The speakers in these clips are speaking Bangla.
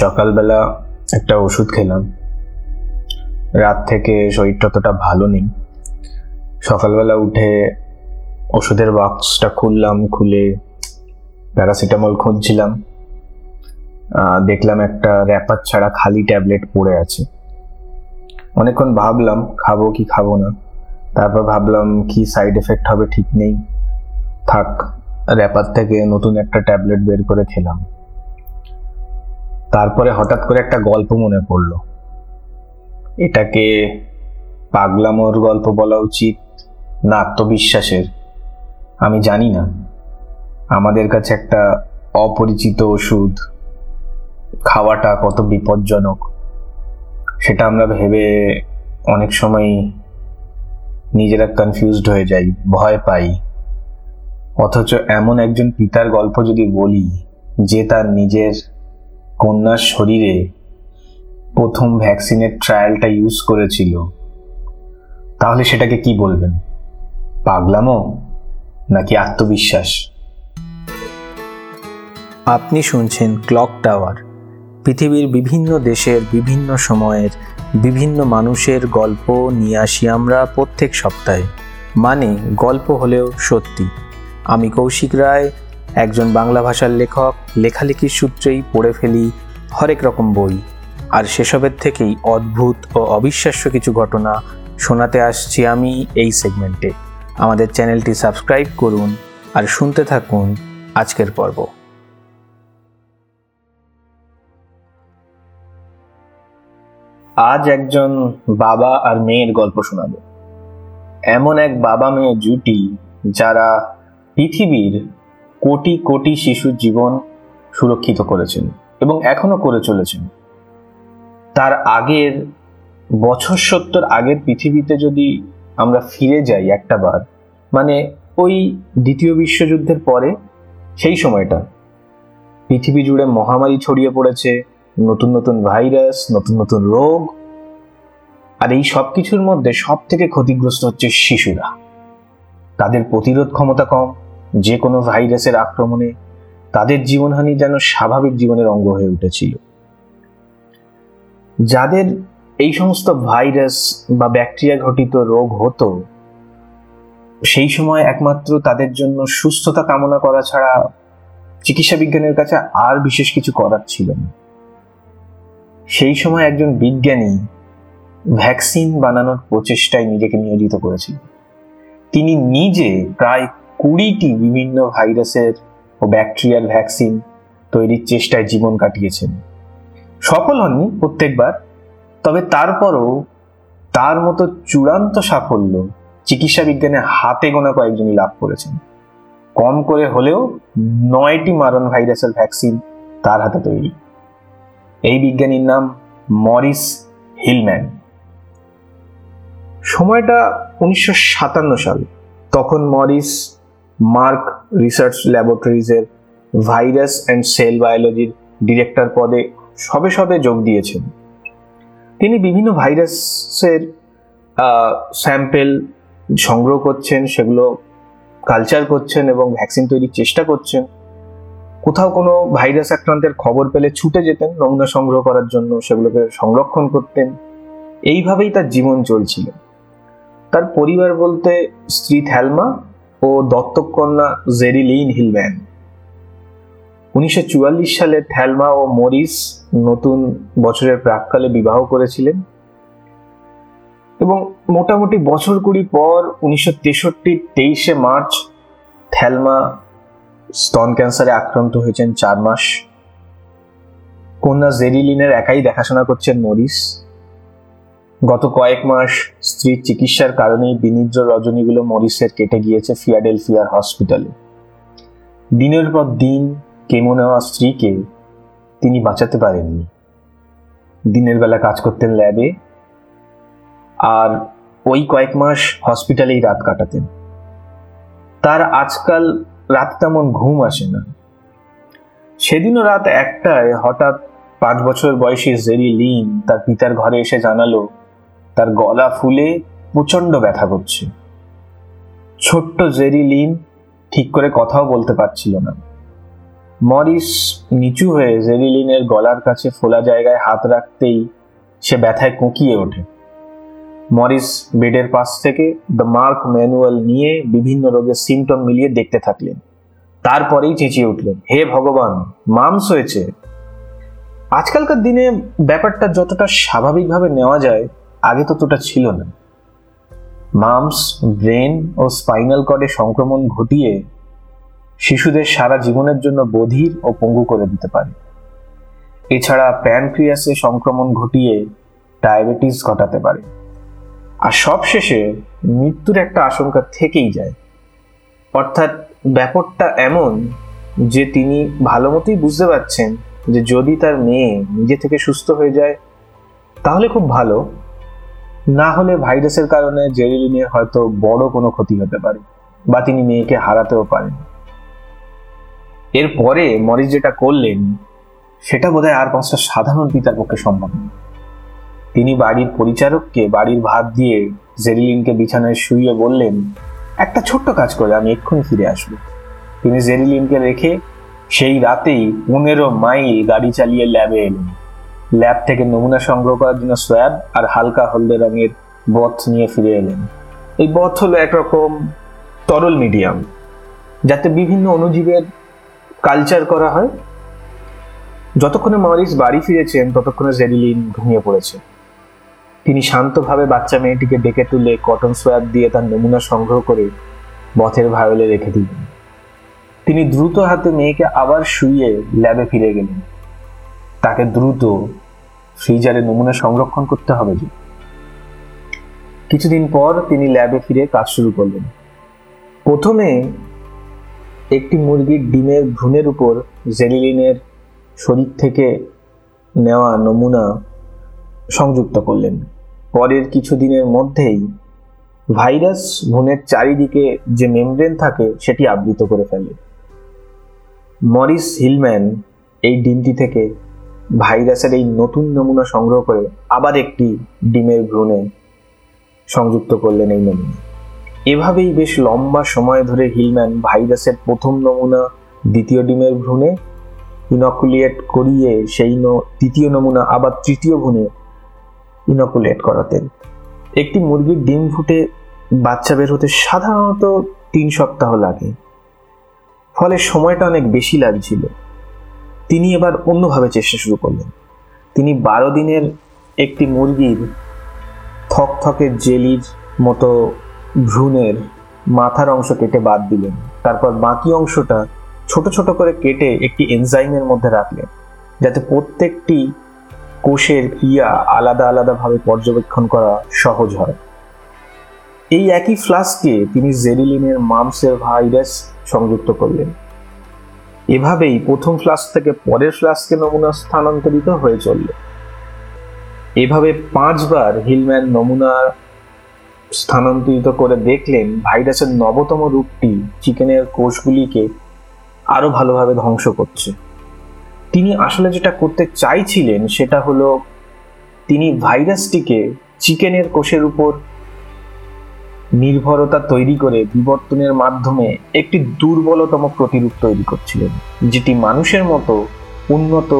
সকালবেলা একটা ওষুধ খেলাম। রাত থেকে শরীরটা অতটা ভালো নেই। সকালবেলা উঠে ওষুধের বাক্সটা খুললাম, খুলে প্যারাসিটামল খুঁজছিলাম। দেখলাম একটা র্যাপার ছাড়া খালি ট্যাবলেট পড়ে আছে। অনেকক্ষণ ভাবলাম, খাব কি খাব না। তারপর ভাবলাম কি সাইড এফেক্ট হবে ঠিক নেই। থাক র্যাপার থেকে নতুন একটা ট্যাবলেট বের করে খেলাম। তারপরে হঠাৎ করে একটা গল্প মনে পড়ল। এটাকে পাগলামোর গল্প বলা উচিত না আত্মবিশ্বাসের? আমি জানি না। আমাদের কাছে একটা অপরিচিত ওষুধ, খাওয়াটা কত বিপজ্জনক। সেটা আমরা ভেবে অনেক সময় নিজেরা কনফিউজড হয়ে যাই, ভয় পাই। অথচ এমন একজন পিতার গল্প যদি বলি, যে তার নিজের কন্যার শরীরে প্রথম ভ্যাকসিনের ট্রায়ালটা ইউজ করেছিল। তাহলে সেটাকে কি বলবেন? পাগলামো নাকি আত্মবিশ্বাস? আপনি শুনছেন ক্লক টাওয়ার, পৃথিবীর বিভিন্ন দেশের বিভিন্ন সময়ের বিভিন্ন মানুষের গল্প নিয়ে আসি আমরা প্রত্যেক সপ্তাহে। মানে গল্প হলেও সত্যি। আমি কৌশিক রায় একজন বাংলা ভাষার লেখক, লেখালেখির সূত্রেই পড়ে ফেলি হরেক রকম বই। আর সেসবের থেকেই অদ্ভুত ও অবিশ্বাস্য কিছু ঘটনা শোনাতে আসছি আমি এই সেগমেন্টে। আমাদের চ্যানেলটি সাবস্ক্রাইব করুন আর শুনতে থাকুন আজকের পর্ব। আজ একজন বাবা আর মেয়ের গল্প শোনাবো। এমন এক বাবা মেয়ে জুটি যারা পৃথিবীর কোটি কোটি শিশুর জীবন সুরক্ষিত করেছেন এবং এখনও করে চলেছেন। তার আগের বছর সত্তর আগের পৃথিবীতে যদি আমরা ফিরে যাই একটা বার মানে ওই দ্বিতীয় বিশ্বযুদ্ধের পরে, সেই সময়টা, পৃথিবী জুড়ে মহামারী ছড়িয়ে পড়েছে, নতুন নতুন ভাইরাস, নতুন নতুন রোগ, আর এই সব কিছুর মধ্যে সব থেকে ক্ষতিগ্রস্ত হচ্ছে শিশুরা। তাদের প্রতিরোধ ক্ষমতা কম যে কোনো ভাইরাসের আক্রমণে তাদের জীবনহানি যেন স্বাভাবিক জীবনের অঙ্গ হয়ে উঠেছিল। যাদের এই সমস্ত ভাইরাস বা ব্যাকটেরিয়া ঘটিত রোগ হতো, সেই সময় একমাত্র তাদের জন্য সুস্থতা কামনা করা ছাড়া চিকিৎসা বিজ্ঞানের কাছে আর বিশেষ কিছু করার ছিল না। সেই সময় একজন বিজ্ঞানী ভ্যাকসিন বানানোর প্রচেষ্টায় নিজেকে নিয়োজিত করেছিলেন। তিনি নিজে প্রায় কুড়িটি বিভিন্ন ভাইরাসের ও ব্যাকটেরিয়ার ভ্যাকসিন তৈরির চেষ্টায় জীবন কাটিয়েছেন। সফল হননি প্রত্যেকবার, তবে তারপরও তার মতো চূড়ান্ত সাফল্য চিকিৎসা বিজ্ঞানে হাতে গোনা কয়েকজনই লাভ করেছেন। কম করে হলেও নয়টি মারণ ভাইরাসের ভ্যাকসিন তার হাতে তৈরি। এই বিজ্ঞানীর নাম মরিস হিলম্যান। সময়টা উনিশশো সাতান্ন সাল, তখন মরিস মার্ক রিসার্চ ল্যাবরেটরিজের ভাইরাস অ্যান্ড সেল বায়োলজির ডিরেক্টর পদে সবে সবে যোগ দিয়েছেন। তিনি বিভিন্ন ভাইরাসের স্যাম্পেল সংগ্রহ করছেন, সেগুলো কালচার করছেন এবং ভ্যাকসিন তৈরির চেষ্টা করছেন। কোথাও কোনো ভাইরাস আক্রান্তের খবর পেলে ছুটে যেতেন, নমুনা সংগ্রহ করার জন্য সেগুলোকে সংরক্ষণ করতেন। এইভাবেই তার জীবন চলছিল। তার পরিবার বলতে স্ত্রী থ্যালমা ও দত্তক কন্যা জেরিলিন হিলম্যান। উনিশশো সালে থ্যালমা ও মরিস নতুন বছরের প্রাককালে বিবাহ করেছিলেন এবং মোটামুটি বছর কুড়ি পর উনিশশো তেষট্টির তেইশে মার্চ থ্যালমা স্তন ক্যান্সারে আক্রান্ত হয়েছেন চার মাস। কন্যা জেরিলিনের একাই দেখাশোনা করছেন মরিস। গত কয়েক মাস স্ত্রীর চিকিৎসার কারণেই বিনিদ্র রজনীগুলো মরিসের কেটে গিয়েছে ফিয়াডেলফিয়ার হসপিটালে। দিনের পর দিন কেমো নেওয়া স্ত্রীকে তিনি বাঁচাতে পারেননি। দিনের বেলা কাজ করতেন ল্যাবে আর ওই কয়েক মাস হসপিটালেই রাত কাটাতেন। তার আজকাল রাত তেমন ঘুম আসে না। সেদিনও রাত একটায় হঠাৎ পাঁচ বছর বয়সী জেরি লিন তার পিতার ঘরে এসে জানালো তার গলা ফুলে প্রচণ্ড ব্যথা করছে। ছোট্ট জেরি লিন ঠিক করে কথাও বলতে পারছিল না। মরিস নিচু হয়ে জেরিলিনের গলার কাছে ফোলা জায়গায় হাত রাখতেই সে ব্যথায় কুঁকিয়ে ওঠে। মরিস বেডের পাশ থেকে দ্য মার্ক ম্যানুয়াল নিয়ে বিভিন্ন রোগের সিমটম মিলিয়ে দেখতে থাকলেন। তারপরেই চেঁচিয়ে উঠলেন, হে ভগবান, মামস হয়েছে। আজকালকার দিনে ব্যাপারটা যতটা স্বাভাবিকভাবে নেওয়া যায় আগে ততটা ছিল না। মামস, ব্রেন ও স্পাইনাল কর্ডে সংক্রমণ ঘটিয়ে শিশুদের সারা জীবনের জন্য বধির ও পঙ্গু করে দিতে পারে। এছাড়া প্যানক্রিয়াসে সংক্রমণ ঘটিয়ে ডায়াবেটিস ঘটাতে পারে। আর সবশেষে মৃত্যুর একটা আশঙ্কা থেকেই যায়। অর্থাৎ ব্যাপারটা এমন যে তিনি ভালো মতোই বুঝতে পারছেন যে যদি তার মেয়ে নিজে থেকে সুস্থ হয়ে যায়, তাহলে খুব ভালো। না হলে ভাইরাসের কারণে জেরিলিনের হয়তো বড় কোনো ক্ষতি হতে পারে, বা তিনি মেয়েকে হারাতেও পারেন। এরপরে মরিস যেটা করলেন, সেটা বোধহয় আর পাঁচটা সাধারণ পিতার পক্ষে সম্ভব নয়। তিনি বাড়ির পরিচারককে বাড়ির ভাত দিয়ে জেরিলিনকে বিছানায় শুইয়ে বললেন, একটা ছোট্ট কাজ করে, আমি এক্ষুনি ফিরে আসব। তিনি জেরিলিনকে রেখে সেই রাতেই পনেরো মাইল গাড়ি চালিয়ে ল্যাবে এলেন। ল্যাব থেকে নমুনা সংগ্রহ করার জন্য সোয়াব আর হালকা হলদে রঙের বথ নিয়ে ফিরে এলেন। এই বথ হলো একরকম তরল মিডিয়াম, যাতে বিভিন্ন অণুজীবের কালচার করা হয়। যতক্ষণে মরিস বাড়ি ফিরেছেন, ততক্ষণে জেরিলিন ঘুমিয়ে পড়েছে। তিনি শান্তভাবে বাচ্চা মেয়েটিকে ডেকে তুলে কটন সোয়াব দিয়ে তার নমুনা সংগ্রহ করে বথের ভায়োলে রেখে দিলেন। তিনি দ্রুত হাতে মেয়েকে আবার শুইয়ে ল্যাবে ফিরে গেলেন। তাকে দ্রুত ফ্রিজারে নমুনা সংরক্ষণ করতে হবে কিছুদিন পর তিনি ল্যাবে ফিরে কাজ শুরু করলেন। প্রথমে একটি মুরগির ডিমের ভ্রূণের উপর জেলিলিনের শরীর থেকে নেওয়া নমুনা সংযুক্ত করলেন। পরের কিছুদিনের মধ্যেই ভাইরাস ভ্রূণের চারিদিকে যে মেমব্রেন থাকে, সেটি আবৃত করে ফেলে। মরিস হিলম্যান এই ডিমটি থেকে ভাইরাসের এই নতুন নমুনা সংগ্রহ করে আবার একটি ডিমের ভ্রূণে সংযুক্ত করলেন এই নমুনা। এভাবেই বেশ লম্বা সময় ধরে হিলম্যান ভাইরাসের প্রথম নমুনা, দ্বিতীয় ডিমের ভ্রূণে ইনকুলিয়েট করিয়ে সেই তৃতীয় নমুনা, আবার তৃতীয় ভ্রূণে ইনকুলেট করাতেন। একটি মুরগির ডিম ফুটে বাচ্চা বের হতে সাধারণত তিন সপ্তাহ লাগে। ফলে সময়টা অনেক বেশি লাগছিল। তিনি এবার অন্যভাবে চেষ্টা শুরু করলেন। তিনি বারো দিনের একটি মুরগির থকথকে জেলির মতো ভ্রূণের মাথার অংশ কেটে বাদ দিলেন। তারপর বাকি অংশটা ছোট ছোট করে কেটে একটি এনজাইমের মধ্যে রাখলেন, যাতে প্রত্যেকটি কোষের ক্রিয়া আলাদা আলাদাভাবে পর্যবেক্ষণ করা সহজ হয়। এই একই ফ্লাস্কে তিনি জেরিলিনের মামসের ভাইরাস সংযুক্ত করলেন। এভাবেই প্রথম ফ্লাস্ক থেকে পরের ফ্লাস্কে নমুনা স্থানান্তরিত হয়ে চলল। এভাবে পাঁচবার হিলম্যান নমুনা স্থানান্তরিত করে দেখলেন ভাইরাসের নবতম রূপটি চিকেনের কোষগুলিকে আরও ভালোভাবে ধ্বংস করছে। তিনি আসলে যেটা করতে চাইছিলেন সেটা হলো তিনি ভাইরাসটিকে চিকেনের কোষের উপর নির্ভরতা তৈরি করে বিবর্তনের মাধ্যমে একটি দুর্বলতম প্রতিরূপ তৈরি করছিলেন, যেটি মানুষের মতো উন্নত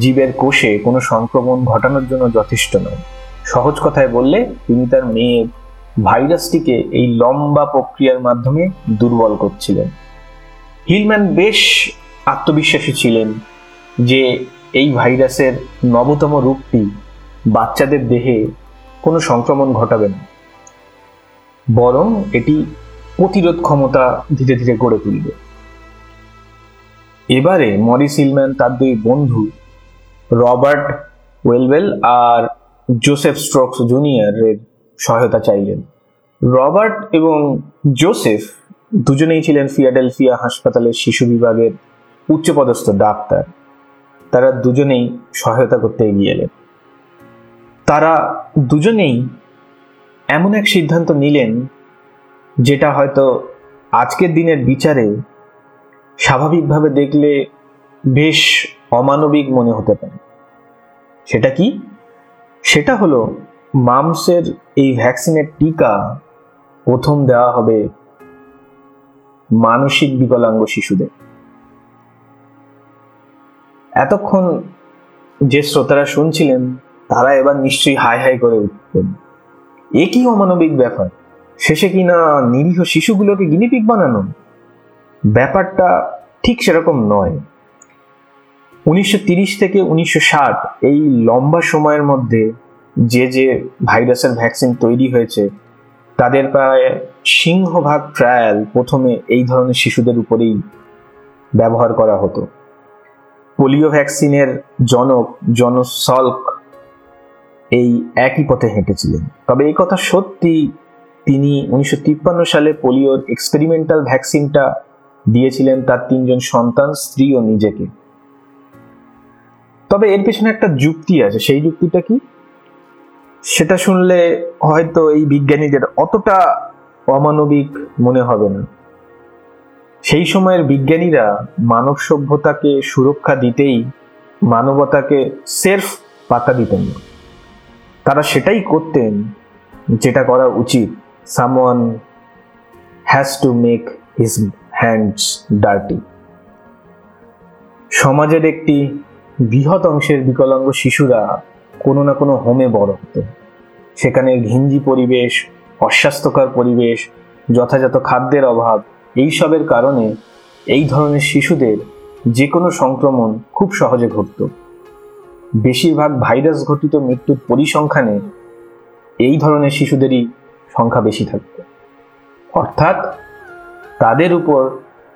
জীবের কোষে কোনো সংক্রমণ ঘটানোর জন্য যথেষ্ট নয়। সহজ কথায় বললে, তিনি তার মেয়ের ভাইরাসটিকে এই লম্বা প্রক্রিয়ার মাধ্যমে দুর্বল করছিলেন। হিলম্যান বেশ আত্মবিশ্বাসী ছিলেন যে এই ভাইরাসের নবতম রূপটি বাচ্চাদের দেহে কোনো সংক্রমণ ঘটাবে না। বরং এটি প্রতিরোধ ক্ষমতা ধীরে ধীরে গড়ে তুলবে। এবারে মরিস হিলম্যান তার দুই বন্ধু, রবার্ট ওয়েলওয়েল আর জোসেফ স্ট্রোকস জুনিয়রের সহায়তা চাইলেন। রবার্ট এবং জোসেফ দুজনেই ছিলেন ফিয়াডেলফিয়া হাসপাতালের শিশু বিভাগের উচ্চপদস্থ ডাক্তার। তারা দুজনেই সহায়তা করতে এগিয়ে এলেন। তারা দুজনেই এমন এক সিদ্ধান্ত নিলেন যেটা হয়তো আজকের দিনের বিচারে স্বাভাবিকভাবে দেখলে বেশ অমানবিক মনে হতে পারে। সেটা কি? সেটা হলো মামসের এই ভ্যাকসিনের টিকা প্রথম দেওয়া হবে মানসিক বিকলাঙ্গ শিশুদের। এতক্ষণ যে শ্রোতারা শুনছিলেন, তারা এবার নিশ্চয়ই হাই হাই করে উঠবেন। এ কি অমানবিক ব্যাপার? শেষে কি না নিরীহ শিশুগুলোকে গিনিপিক বানানো? ব্যাপারটা ঠিক সেরকম নয়। উনিশশো থেকে উনিশশো ষাট এই লম্বা সময়ের মধ্যে যে যে ভাইরাসের ভ্যাকসিন তৈরি হয়েছে, তাদের প্রায় সিংহভাগ ট্রায়াল প্রথমে এই ধরনের শিশুদের উপরেই ব্যবহার করা হতো। পোলিও ভ্যাকসিনের জনক জন সল্ক এই একই পথে হেঁটেছিলেন। তবে এই কথা সত্যি তিনি উনিশশো তিপ্পান্ন সালে পোলিওর এক্সপেরিমেন্টাল ভ্যাকসিনটা দিয়েছিলেন তার তিনজন সন্তান, স্ত্রী ও নিজেকে। তবে এর পেছনে একটা যুক্তি আছে। সেই যুক্তিটা কি? সেটা শুনলে হয়তো এই বিজ্ঞানীদের অতটা অমানবিক মনে হবে না। সেই সময়ের বিজ্ঞানীরা মানব সভ্যতাকে সুরক্ষা দিতেই মানবতাকে সেরফ পাতা দিতেন না। তারা সেটাই করতেন যেটা করা উচিত। Someone has to make his hands dirty সমাজের একটি বৃহৎ অংশের বিকলাঙ্গ শিশুরা কোনো না কোনো হোমে বড় হতো। সেখানে ঘিঞ্জি পরিবেশ, অস্বাস্থ্যকর পরিবেশ, যথাযথ খাদ্যের অভাব, এইসবের কারণে এই ধরনের শিশুদের যে কোনো সংক্রমণ খুব সহজে ঘটত। বেশিরভাগ ভাইরাস ঘটিত মৃত্যুর পরিসংখ্যানে এই ধরনের শিশুদেরই সংখ্যা বেশি থাকত অর্থাৎ তাদের উপর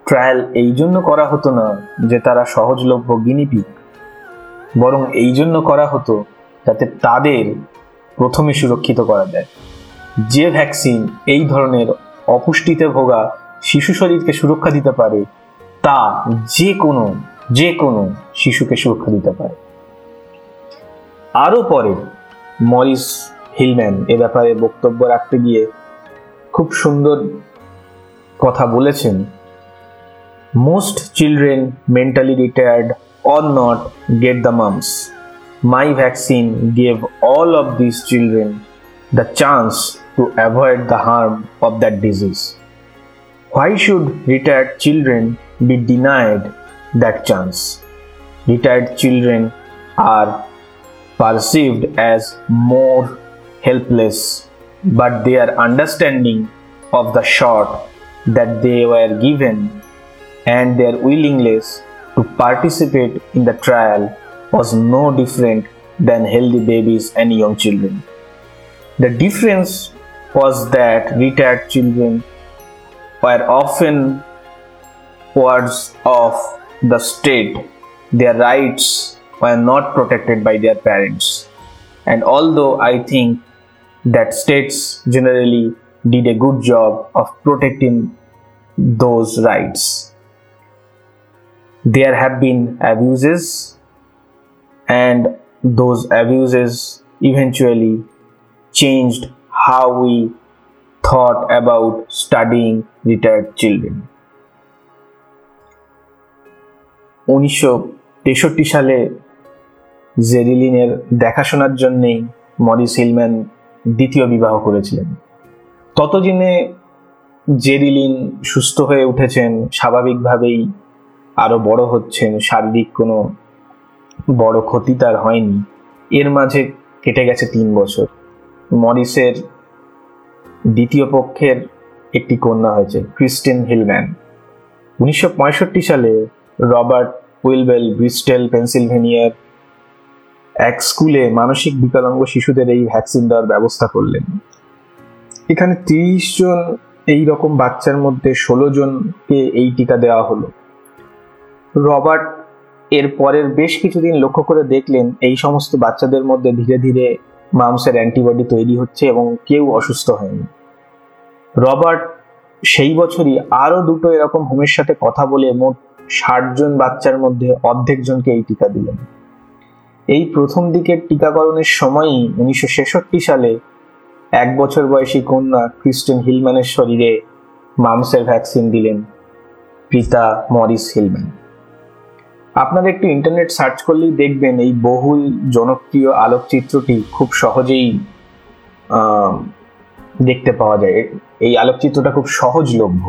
ট্রায়াল এই জন্য করা হতো না যে তারা সহজলভ্য গিনিপিক বরং এই জন্য করা হতো যাতে তাদের প্রথমে সুরক্ষিত করা যায়। যে ভ্যাকসিন এই ধরনের অপুষ্টিতে ভোগা শিশু শরীরকে সুরক্ষা দিতে পারে, তা যে কোনো যে কোনো শিশুকে সুরক্ষা দিতে পারে। আরও পরে মরিস হিলম্যান এ ব্যাপারে বক্তব্য রাখতে গিয়ে খুব সুন্দর কথা বলেছেন। Most children mentally retarded or not get the mumps. My vaccine gave all of this children the chance to avoid the harm of that disease. Why should retarded children be denied that chance? Retarded children are perceived as more helpless, but their understanding of the shot that they were given and their willingness to participate in the trial was no different than healthy babies and young children. The difference was that retired children were often wards of the state, their rights were not protected by their parents. And although I think that states generally did a good job of protecting those rights, there have been abuses and those abuses eventually changed how we thought about studying retired children উনিশশো তেষট্টি সালে জেরিলিনের দেখাশোনার জন্যেই মরিস হিলম্যান দ্বিতীয় বিবাহ করেছিলেন। ততদিনে জেরিলিন সুস্থ হয়ে উঠেছেন, স্বাভাবিকভাবেই আরও বড় হচ্ছেন, শারীরিক কোনো বড় ক্ষতি তার হয়নি। এর মাঝে কেটে গেছে তিন বছর। মরিসের দ্বিতীয় পক্ষের একটি কন্যা হয়েছে, ক্রিস্টিন হিলম্যান। উনিশশো পঁয়ষট্টি সালে রবার্ট উইলবেল ব্রিস্টেল, পেনসিলভেনিয়ার এক স্কুলে মানসিক বিকলাঙ্গ শিশুদের এই ভ্যাকসিন দেওয়ার ব্যবস্থা করলেন। এখানে তিরিশ জন এই রকম বাচ্চার মধ্যে ষোলো জনকে এই টিকা দেওয়া হলো। রবার্ট এর পরের বেশ কিছুদিন লক্ষ্য করে দেখলেন এই সমস্ত বাচ্চাদের মধ্যে ধীরে ধীরে মামসের অ্যান্টিবডি তৈরি হচ্ছে এবং কেউ অসুস্থ হয়নি। রবার্ট সেই বছরই আরও দুটো এরকম হোমের সাথে কথা বলে মোট ষাট জন বাচ্চার মধ্যে অর্ধেক জনকে এই টিকা দিলেন। এই প্রথম দিকের টিকাকরণের সময়ই উনিশশো ছেষট্টি সালে এক বছর বয়সী কন্যা ক্রিস্টেন হিলম্যানের শরীরে মামসের ভ্যাকসিন দিলেন পিতা মরিস হিলম্যান। আপনারা একটু ইন্টারনেট সার্চ করলেই দেখবেন এই বহুল জনপ্রিয় আলোকচিত্রটি খুব সহজেই দেখতে পাওয়া যায়। এই আলোকচিত্রটা খুব সহজলভ্য।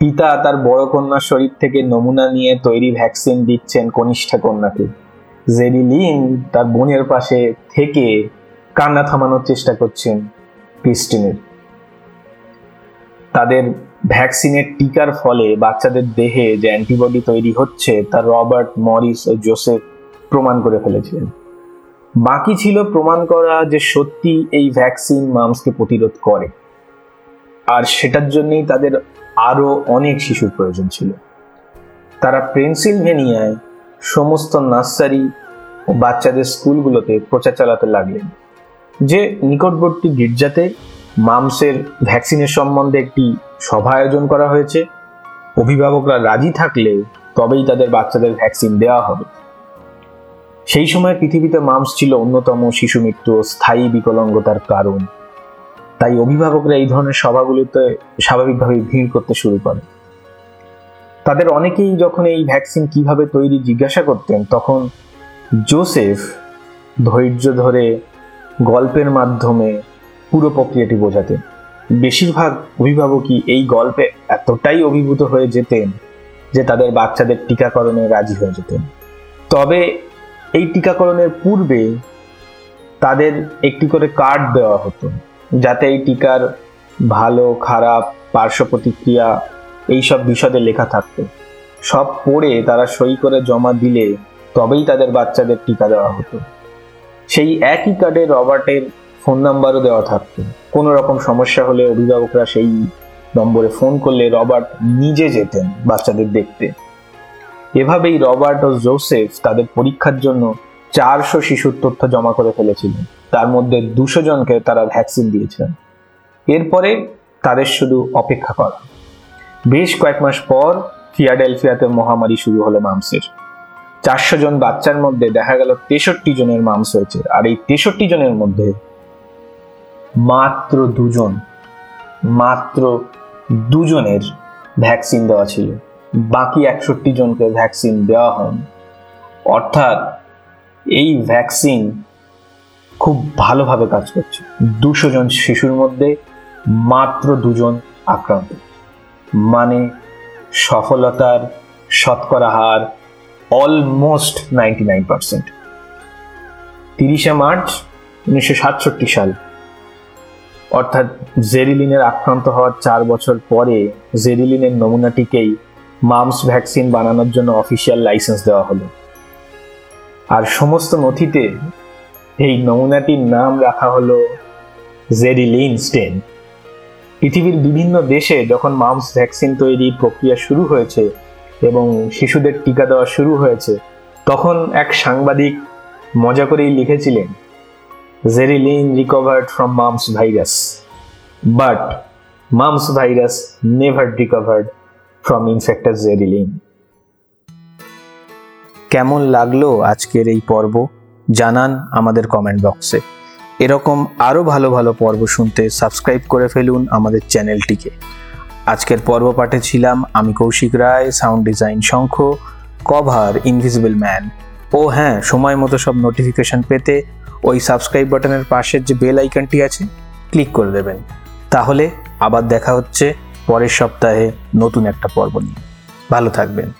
পিতা তার বড় কন্যার শরীর থেকে নমুনা নিয়ে তৈরি ভ্যাকসিন দিচ্ছেন কনিষ্ঠা কন্যাকে। জেরিলিন তার বোনের পাশে থেকে কান্না থামানোর চেষ্টা করছেন ক্রিস্টিনের। তাদের ভ্যাকসিনের টিকার ফলে বাচ্চাদের দেহে যে অ্যান্টিবডি তৈরি হচ্ছে তা রবার্ট মরিস ও জোসেফ প্রমাণ করে ফেলেছিলেন। বাকি ছিল প্রমাণ করা যে সত্যি এই ভ্যাকসিন মামসকে প্রতিরোধ করে। আর সেটার জন্যই তাদের আরও অনেক শিশুর প্রয়োজন ছিল। তারা পেনসিলভেনিয়ায় সমস্ত নার্সারি ও বাচ্চাদের স্কুলগুলোতে প্রচার চালাতে লাগলেন, যে নিকটবর্তী গির্জাতে মামসের ভ্যাকসিনের সম্বন্ধে একটি সভা আয়োজন করা হয়েছে। অভিভাবকরা রাজি থাকলে তবেই তাদের বাচ্চাদের ভ্যাকসিন দেওয়া হবে। সেই সময় পৃথিবীতে মামস ছিল অন্যতম শিশু মৃত্যু স্থায়ী বিকলাঙ্গতার কারণ। তাই অভিভাবকরা এই ধরনের সভাগুলোতে স্বাভাবিকভাবে ভিড় করতে শুরু করে তাদের অনেকেই যখন এই ভ্যাকসিন কীভাবে তৈরি জিজ্ঞাসা করতেন, তখন জোসেফ ধৈর্য ধরে গল্পের মাধ্যমে পুরো প্রক্রিয়াটি বোঝাতেন। বেশিরভাগ অভিভাবকই এই গল্পে এতটাই অভিভূত হয়ে যেতেন যে তাদের বাচ্চাদের টিকাকরণে রাজি হয়ে যেতেন। তবে এই টিকাকরণের পূর্বে তাদের একটি করে কার্ড দেওয়া হতো, যাতে এই টিকার ভালো, খারাপ পার্শ্ব প্রতিক্রিয়া এইসব বিশদে লেখা থাকতো। সব পড়ে তারা সই করে জমা দিলে তবেই তাদের বাচ্চাদের টিকা দেওয়া হতো। সেই একই কার্ডে রবার্টের ফোন নাম্বারও দেওয়া থাকতো। কোনো রকম সমস্যা হলে অভিভাবকরা সেই নম্বরে ফোন করলে রবার্ট নিজে যেতেন বাচ্চাদের দেখতে। এভাবেই রবার্ট ও জোসেফ তাদের পরীক্ষার জন্য চারশো শিশুর তথ্য জমা করে ফেলেছিলেন। তার মধ্যে দুশো জনকে তারা ভ্যাকসিন দিয়েছিলেন। এরপরে তাদের শুধু অপেক্ষা করা। বেশ কয়েক মাস পর ফিয়াডেলফিয়াতে মহামারী শুরু হলো মামসের। চারশো জন বাচ্চার মধ্যে দেখা গেল তেষট্টি জনের মাংস হয়েছে, আর এই তেষট্টি জনের মধ্যে মাত্র দুজন, মাত্র দুজনের ভ্যাকসিন দেওয়া ছিল। বাকি একষট্টি জনকে ভ্যাকসিন দেওয়া হয়নি। অর্থাৎ এই ভ্যাকসিন খুব ভালোভাবে কাজ করছে। দুশো জন শিশুর মধ্যে মাত্র দুজন আক্রান্ত। মানে সফলতার শতকরা হার অলমোস্ট নাইনটি নাইন পার্সেন্ট তিরিশে মার্চ উনিশশো সাতষট্টি সাল। অর্থাৎ জেরিলিনের আক্রান্ত হওয়ার চার বছর পরে জেরিলিনের নমুনাটিকেই মামস ভ্যাকসিন বানানোর জন্য অফিসিয়াল লাইসেন্স দেওয়া হলো। আর সমস্ত নথিতে এই নমুনাটির নাম রাখা হলো জেরিলিন স্টেন। পৃথিবীর বিভিন্ন দেশে যখন মামস ভ্যাকসিন তৈরি প্রক্রিয়া শুরু হয়েছে এবং শিশুদের টিকা দেওয়া শুরু হয়েছে, তখন এক সাংবাদিক মজা করেই লিখেছিলেন, Jeryl Lynn recovered from mumps virus, but mumps virus never recovered from infecting Jeryl Lynn. কেমন লাগল আজকের এই পর্ব? জানান আমাদের কমেন্ট বক্সে। এরকম আরও ভালো ভালো পর্ব শুনতে সাবস্ক্রাইব করে ফেলুন আমাদের চ্যানেলটিকে। আজকের পর্ব পাঠে ছিলাম আমি Koushik Roy sound design Shankha cover invisible man ও হ্যাঁ সময় মতো সব নোটিফিকেশন পেতে ওই সাবস্ক্রাইব বাটনের পাশের যে বেল আইকনটি আছে ক্লিক করে দেবেন। তাহলে আবার দেখা হচ্ছে পরের সপ্তাহে নতুন একটা পর্ব নিয়ে। ভালো থাকবেন।